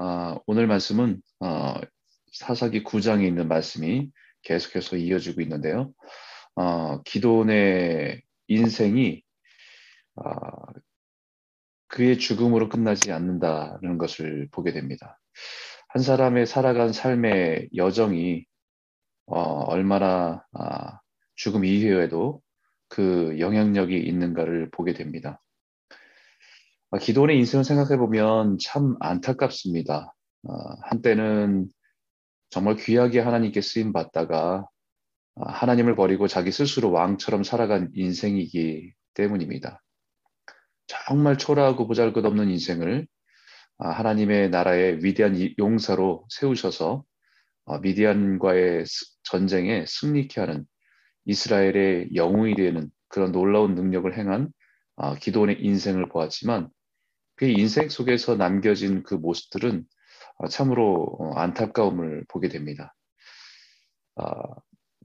어, 오늘 말씀은 어, 사사기 9장에 있는 말씀이 계속해서 이어지고 있는데요. 어, 기도원의 인생이 어, 그의 죽음으로 끝나지 않는다는 것을 보게 됩니다. 한 사람의 살아간 삶의 여정이 어, 얼마나 아, 죽음 이후에도 그 영향력이 있는가를 보게 됩니다. 아, 기도원의 인생을 생각해 보면 참 안타깝습니다. 아, 한때는 정말 귀하게 하나님께 쓰임 받다가 아, 하나님을 버리고 자기 스스로 왕처럼 살아간 인생이기 때문입니다. 정말 초라하고 보잘것없는 인생을 하나님의 나라의 위대한 용사로 세우셔서 어, 미디안과의 전쟁에 승리케 하는 이스라엘의 영웅이 되는 그런 놀라운 능력을 행한 기도원의 인생을 보았지만 그의 인생 속에서 남겨진 그 모습들은 어, 참으로 어, 안타까움을 보게 됩니다. 아,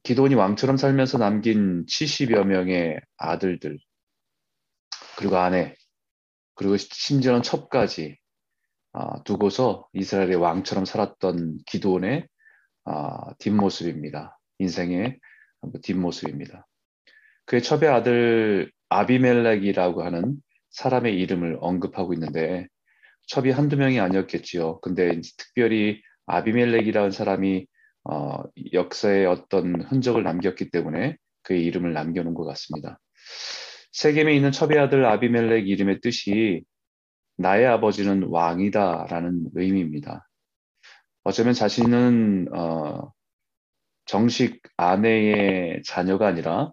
기도원이 왕처럼 살면서 남긴 70여 명의 아들들, 그리고 아내, 그리고 심지어는 첩까지 아, 두고서 이스라엘의 왕처럼 살았던 기도원의 아, 뒷모습입니다. 인생의 뒷모습입니다. 그의 첩의 아들 아비멜렉이라고 하는 사람의 이름을 언급하고 있는데 첩이 한두 명이 아니었겠지요. 근데 특별히 아비멜렉이라는 사람이 어, 역사에 어떤 흔적을 남겼기 때문에 그의 이름을 남겨놓은 것 같습니다. 세겜에 있는 첩의 아들 아비멜렉 이름의 뜻이 나의 아버지는 왕이다라는 의미입니다. 어쩌면 자신은 어, 정식 아내의 자녀가 아니라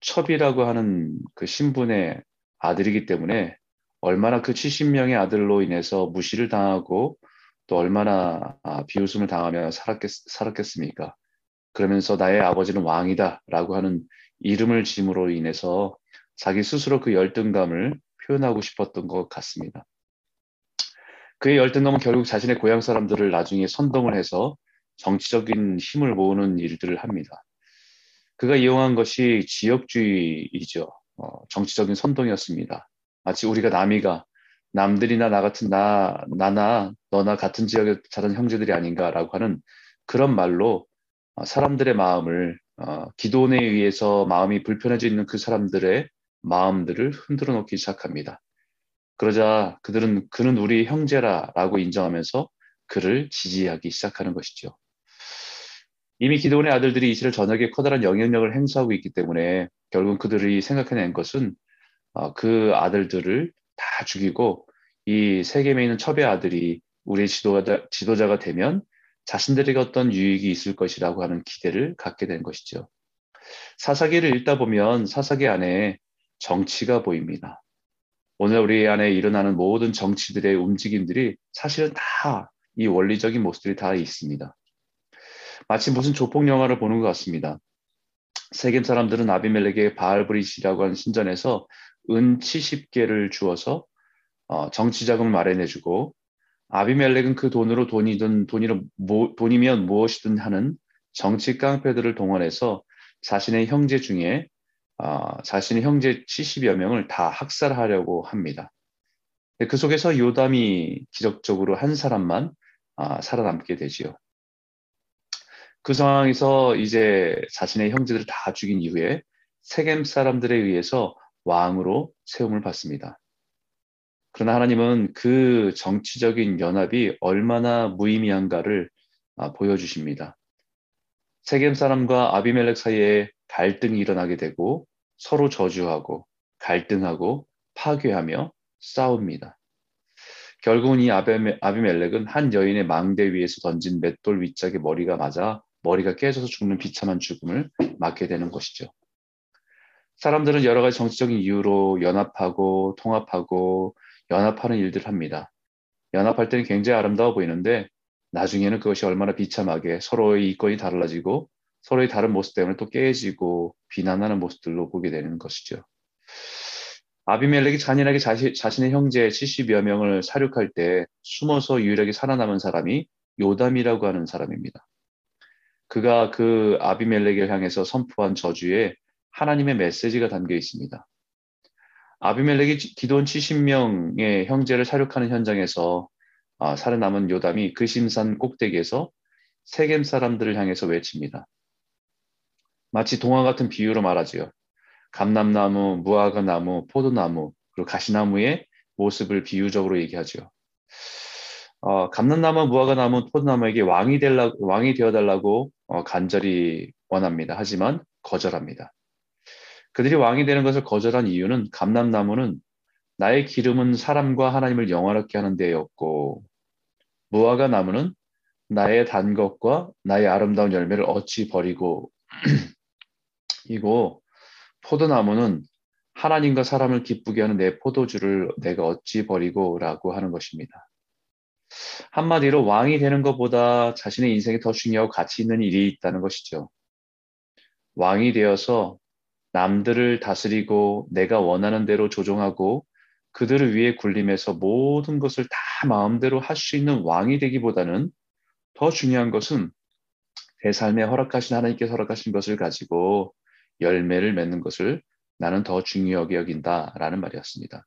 첩이라고 하는 그 신분의 아들이기 때문에 얼마나 그 70명의 아들로 인해서 무시를 당하고 또 얼마나 아, 비웃음을 당하며 살았겠, 살았겠습니까? 그러면서 나의 아버지는 왕이다 라고 하는 이름을 짐으로 인해서 자기 스스로 그 열등감을 표현하고 싶었던 것 같습니다. 그의 열등감은 결국 자신의 고향 사람들을 나중에 선동을 해서 정치적인 힘을 모으는 일들을 합니다. 그가 이용한 것이 지역주의이죠. 어, 정치적인 선동이었습니다. 마치 우리가 남이가 남들이나 나 같은 나 나나 너나 같은 지역에 자란 형제들이 아닌가라고 하는 그런 말로 어, 사람들의 마음을 어, 기도원에 의해서 마음이 불편해져 있는 그 사람들의 마음들을 흔들어 놓기 시작합니다. 그러자 그들은 그는 우리 형제라라고 인정하면서 그를 지지하기 시작하는 것이죠. 이미 기도원의 아들들이 이스라엘 전역에 커다란 영향력을 행사하고 있기 때문에 결국 그들이 생각해낸 것은 어, 그 아들들을 다 죽이고 이 세겜에 있는 첩의 아들이 우리의 지도자, 지도자가 되면 자신들에게 어떤 유익이 있을 것이라고 하는 기대를 갖게 된 것이죠. 사사기를 읽다 보면 사사기 안에 정치가 보입니다. 오늘 우리 안에 일어나는 모든 정치들의 움직임들이 사실은 다 이 원리적인 모습들이 다 있습니다. 마치 무슨 조폭 영화를 보는 것 같습니다. 세겜 사람들은 아비멜렉에게 바알브리시라고 하는 신전에서 은 70개를 주어서 어, 정치 자금을 마련해주고 아비멜렉은 그 돈으로 돈이든 돈이로 뭐, 돈이면 무엇이든 하는 정치 깡패들을 동원해서 자신의 형제 중에 어, 자신의 형제 70여 명을 다 학살하려고 합니다. 그 속에서 요담이 기적적으로 한 사람만 어, 살아남게 되지요. 그 상황에서 이제 자신의 형제들을 다 죽인 이후에 세겜 사람들에 의해서 왕으로 세움을 받습니다. 그러나 하나님은 그 정치적인 연합이 얼마나 무의미한가를 아, 보여주십니다. 세겜 사람과 아비멜렉 사이에 갈등이 일어나게 되고 서로 저주하고 갈등하고 파괴하며 싸웁니다. 결국은 이 아비멜렉은 한 여인의 망대 위에서 던진 맷돌 윗짝에 머리가 맞아 머리가 깨져서 죽는 비참한 죽음을 맞게 되는 것이죠. 사람들은 여러 가지 정치적인 이유로 연합하고 통합하고 연합하는 일들을 합니다. 연합할 때는 굉장히 아름다워 보이는데 나중에는 그것이 얼마나 비참하게 서로의 이권이 달라지고 서로의 다른 모습 때문에 또 깨지고 비난하는 모습들로 보게 되는 것이죠. 아비멜렉이 잔인하게 자시, 자신의 형제 70여 명을 사륙할 때 숨어서 유일하게 살아남은 사람이 요담이라고 하는 사람입니다. 그가 그 아비멜렉을 향해서 선포한 저주에 하나님의 메시지가 담겨 있습니다. 아비멜렉이 기도원 70명의 형제를 사륙하는 현장에서 아, 살아남은 요담이 그 심산 꼭대기에서 세겜 사람들을 향해서 외칩니다. 마치 동화 같은 비유로 말하지요. 감람나무, 무화과나무, 포도나무, 그리고 가시나무의 모습을 비유적으로 얘기하죠. 어, 감람나무, 무화과나무, 포도나무에게 왕이 될라 왕이 되어달라고 어, 간절히 원합니다. 하지만 거절합니다. 그들이 왕이 되는 것을 거절한 이유는 감람나무는 나의 기름은 사람과 하나님을 영화롭게 하는 데였고 무화과 나무는 나의 단 것과 나의 아름다운 열매를 어찌 버리고 이고 포도나무는 하나님과 사람을 기쁘게 하는 내 포도주를 내가 어찌 버리고라고 하는 것입니다. 한마디로 왕이 되는 것보다 자신의 인생이 더 중요하고 가치 있는 일이 있다는 것이죠. 왕이 되어서 남들을 다스리고 내가 원하는 대로 조종하고 그들을 위해 굴림해서 모든 것을 다 마음대로 할 수 있는 왕이 되기보다는 더 중요한 것은 내 삶에 허락하신 하나님께서 허락하신 것을 가지고 열매를 맺는 것을 나는 더 중요하게 여긴다라는 말이었습니다.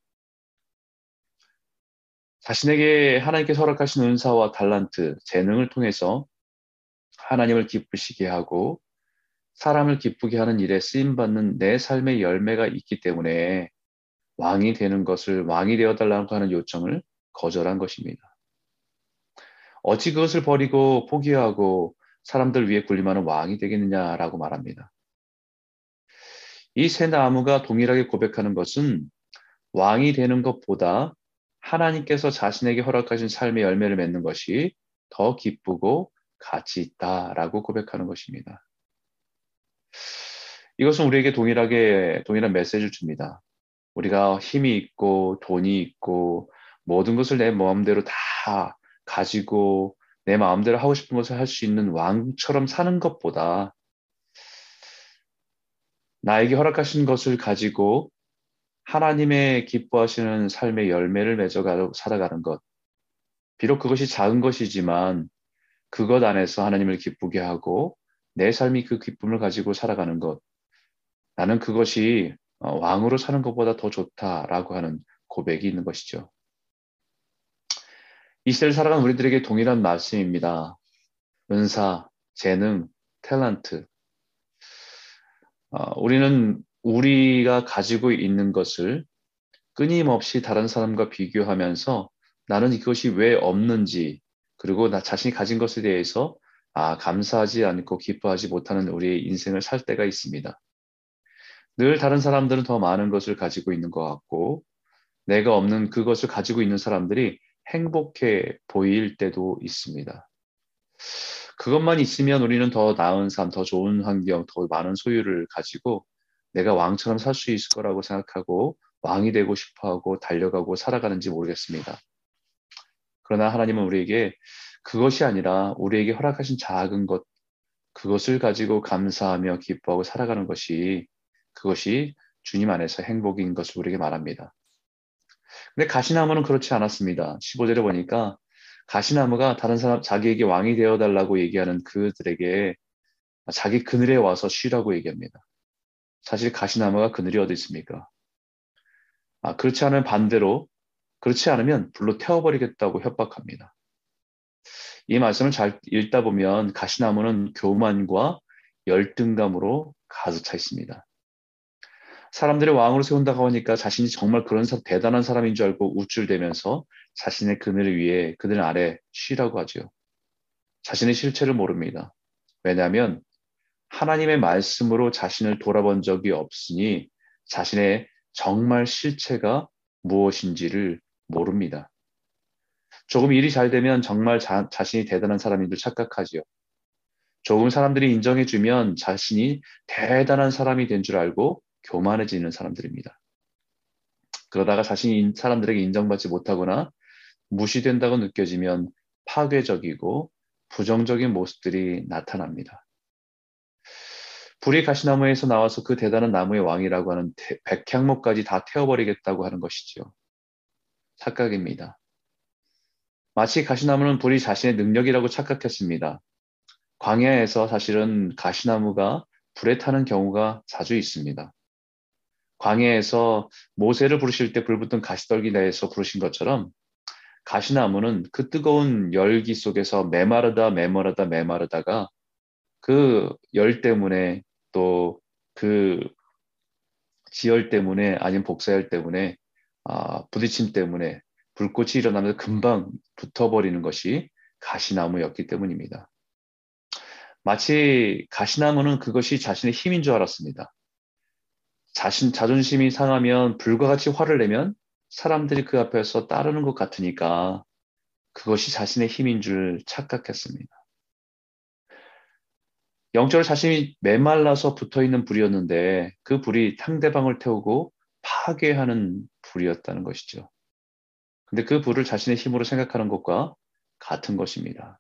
자신에게 하나님께서 허락하신 은사와 달란트, 재능을 통해서 하나님을 기쁘시게 하고 사람을 기쁘게 하는 일에 쓰임받는 내 삶의 열매가 있기 때문에 왕이 되는 것을 왕이 되어달라고 하는 요청을 거절한 것입니다. 어찌 그것을 버리고 포기하고 사람들 위해 군림하는 왕이 되겠느냐라고 말합니다. 이 세 나무가 동일하게 고백하는 것은 왕이 되는 것보다 하나님께서 자신에게 허락하신 삶의 열매를 맺는 것이 더 기쁘고 가치 있다라고 고백하는 것입니다. 이것은 우리에게 동일하게 동일한 메시지를 줍니다. 우리가 힘이 있고 돈이 있고 모든 것을 내 마음대로 다 가지고 내 마음대로 하고 싶은 것을 할 수 있는 왕처럼 사는 것보다 나에게 허락하신 것을 가지고 하나님의 기뻐하시는 삶의 열매를 맺어 살아가는 것. 비록 그것이 작은 것이지만 그것 안에서 하나님을 기쁘게 하고 내 삶이 그 기쁨을 가지고 살아가는 것. 나는 그것이 어, 왕으로 사는 것보다 더 좋다라고 하는 고백이 있는 것이죠. 이 시대를 살아가는 우리들에게 동일한 말씀입니다. 은사, 재능, 탤런트. 어, 우리는 우리가 가지고 있는 것을 끊임없이 다른 사람과 비교하면서 나는 이것이 왜 없는지 그리고 나 자신이 가진 것에 대해서 아, 감사하지 않고 기뻐하지 못하는 우리의 인생을 살 때가 있습니다. 늘 다른 사람들은 더 많은 것을 가지고 있는 것 같고 내가 없는 그것을 가지고 있는 사람들이 행복해 보일 때도 있습니다. 그것만 있으면 우리는 더 나은 삶, 더 좋은 환경, 더 많은 소유를 가지고 내가 왕처럼 살 수 있을 거라고 생각하고 왕이 되고 싶어 하고 달려가고 살아가는지 모르겠습니다. 그러나 하나님은 우리에게 그것이 아니라 우리에게 허락하신 작은 것, 그것을 가지고 감사하며 기뻐하고 살아가는 것이 그것이 주님 안에서 행복인 것을 우리에게 말합니다. 근데 가시나무는 그렇지 않았습니다. 15절에 보니까 가시나무가 다른 사람, 자기에게 왕이 되어달라고 얘기하는 그들에게 자기 그늘에 와서 쉬라고 얘기합니다. 사실 가시나무가 그늘이 어디 있습니까? 아, 그렇지 않으면 반대로, 그렇지 않으면 불로 태워버리겠다고 협박합니다. 이 말씀을 잘 읽다 보면 가시나무는 교만과 열등감으로 가득 차 있습니다. 사람들의 왕으로 세운다고 하니까 자신이 정말 그런 사, 대단한 사람인 줄 알고 우쭐대면서 자신의 그늘을 위해 그늘 아래 쉬라고 하지요. 자신의 실체를 모릅니다. 왜냐하면 하나님의 말씀으로 자신을 돌아본 적이 없으니 자신의 정말 실체가 무엇인지를 모릅니다. 조금 일이 잘 되면 정말 자, 자신이 대단한 사람인 줄 착각하지요. 조금 사람들이 인정해주면 자신이 대단한 사람이 된 줄 알고 교만해지는 사람들입니다. 그러다가 자신이 사람들에게 인정받지 못하거나 무시된다고 느껴지면 파괴적이고 부정적인 모습들이 나타납니다. 불이 가시나무에서 나와서 그 대단한 나무의 왕이라고 하는 백향목까지 다 태워버리겠다고 하는 것이지요. 착각입니다. 마치 가시나무는 불이 자신의 능력이라고 착각했습니다. 광야에서 사실은 가시나무가 불에 타는 경우가 자주 있습니다. 광야에서 모세를 부르실 때 불붙은 가시떨기나에서 부르신 것처럼 가시나무는 그 뜨거운 열기 속에서 메마르다 메마르다 메마르다가 그 열 때문에 또 그 지열 때문에 아니면 복사열 때문에 아, 부딪힘 때문에 불꽃이 일어나면서 금방 붙어버리는 것이 가시나무였기 때문입니다. 마치 가시나무는 그것이 자신의 힘인 줄 알았습니다. 자신 자존심이 상하면 불과 같이 화를 내면 사람들이 그 앞에서 따르는 것 같으니까 그것이 자신의 힘인 줄 착각했습니다. 영적으로 자신이 메말라서 붙어 있는 불이었는데 그 불이 상대방을 태우고 파괴하는 불이었다는 것이죠. 근데 그 불을 자신의 힘으로 생각하는 것과 같은 것입니다.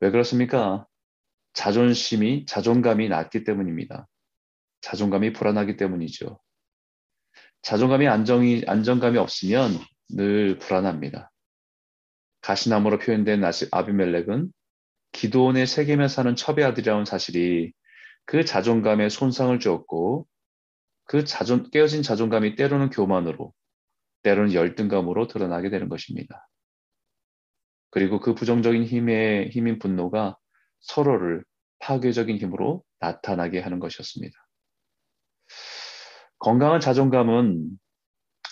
왜 그렇습니까? 자존심이, 자존감이 낮기 때문입니다. 자존감이 불안하기 때문이죠. 자존감이 안정이, 안정감이 없으면 늘 불안합니다. 가시나무로 표현된 아비멜렉은 기도원의 세계며 사는 첩의 아들이라는 사실이 그 자존감에 손상을 주었고 그 자존, 깨어진 자존감이 때로는 교만으로 때로는 열등감으로 드러나게 되는 것입니다. 그리고 그 부정적인 힘의 힘인 분노가 서로를 파괴적인 힘으로 나타나게 하는 것이었습니다. 건강한 자존감은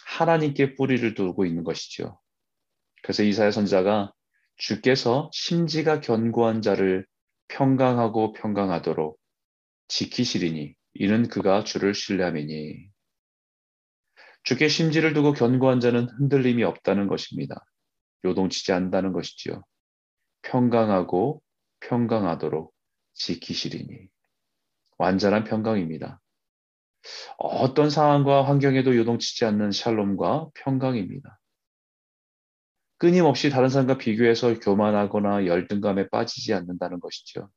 하나님께 뿌리를 두고 있는 것이죠. 그래서 이사야 선지자가 주께서 심지가 견고한 자를 평강하고 평강하도록 지키시리니 이는 그가 주를 신뢰함이니 주께 심지를 두고 견고한 자는 흔들림이 없다는 것입니다. 요동치지 않는다는 것이지요. 평강하고 평강하도록 지키시리니 완전한 평강입니다. 어떤 상황과 환경에도 요동치지 않는 샬롬과 평강입니다. 끊임없이 다른 사람과 비교해서 교만하거나 열등감에 빠지지 않는다는 것이죠.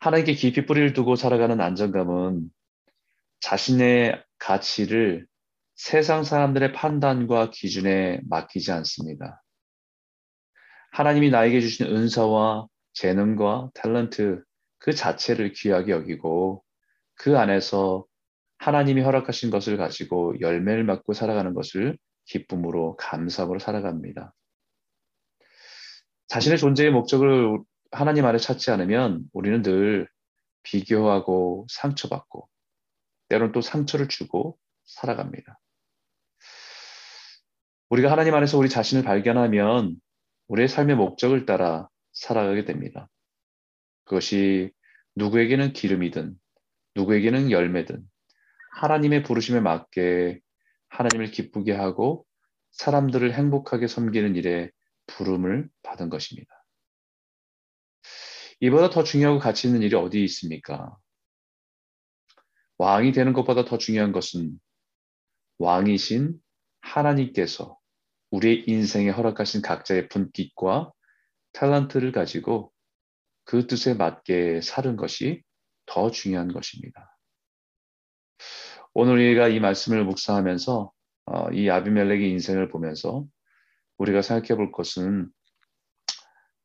하나님께 깊이 뿌리를 두고 살아가는 안정감은 자신의 가치를 세상 사람들의 판단과 기준에 맡기지 않습니다. 하나님이 나에게 주신 은사와 재능과 탤런트 그 자체를 귀하게 여기고 그 안에서 하나님이 허락하신 것을 가지고 열매를 맺고 살아가는 것을 기쁨으로 감사함으로 살아갑니다. 자신의 존재의 목적을 하나님 안에 찾지 않으면 우리는 늘 비교하고 상처받고 때로는 또 상처를 주고 살아갑니다. 우리가 하나님 안에서 우리 자신을 발견하면 우리의 삶의 목적을 따라 살아가게 됩니다. 그것이 누구에게는 기름이든 누구에게는 열매든 하나님의 부르심에 맞게 하나님을 기쁘게 하고 사람들을 행복하게 섬기는 일에 부름을 받은 것입니다. 이보다 더 중요하고 가치 있는 일이 어디 있습니까? 왕이 되는 것보다 더 중요한 것은 왕이신 하나님께서 우리의 인생에 허락하신 각자의 분깃과 탤런트를 가지고 그 뜻에 맞게 사는 것이 더 중요한 것입니다. 오늘 우리가 이 말씀을 묵상하면서 어, 이 아비멜렉의 인생을 보면서 우리가 생각해 볼 것은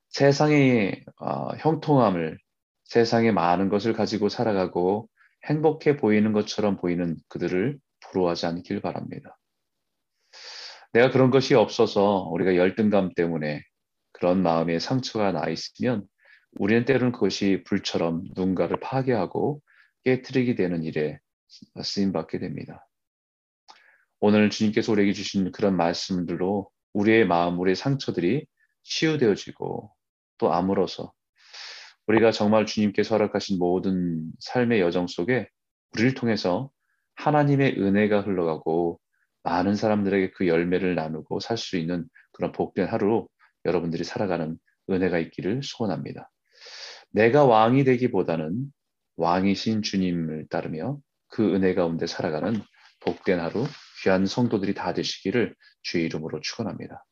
세상의 어, 형통함을 세상의 많은 것을 가지고 살아가고 행복해 보이는 것처럼 보이는 그들을 부러워하지 않길 바랍니다. 내가 그런 것이 없어서 우리가 열등감 때문에 그런 마음에 상처가 나 있으면 우리는 때로는 그것이 불처럼 누군가를 파괴하고 깨뜨리게 되는 일에 쓰임 받게 됩니다. 오늘 주님께서 우리에게 주신 그런 말씀들로 우리의 마음, 우리의 상처들이 치유되어지고 또 아물어서 우리가 정말 주님께서 허락하신 모든 삶의 여정 속에 우리를 통해서 하나님의 은혜가 흘러가고 많은 사람들에게 그 열매를 나누고 살 수 있는 그런 복된 하루로 여러분들이 살아가는 은혜가 있기를 소원합니다. 내가 왕이 되기보다는 왕이신 주님을 따르며 그 은혜 가운데 살아가는 복된 하루 귀한 성도들이 다 되시기를 주의 이름으로 축원합니다.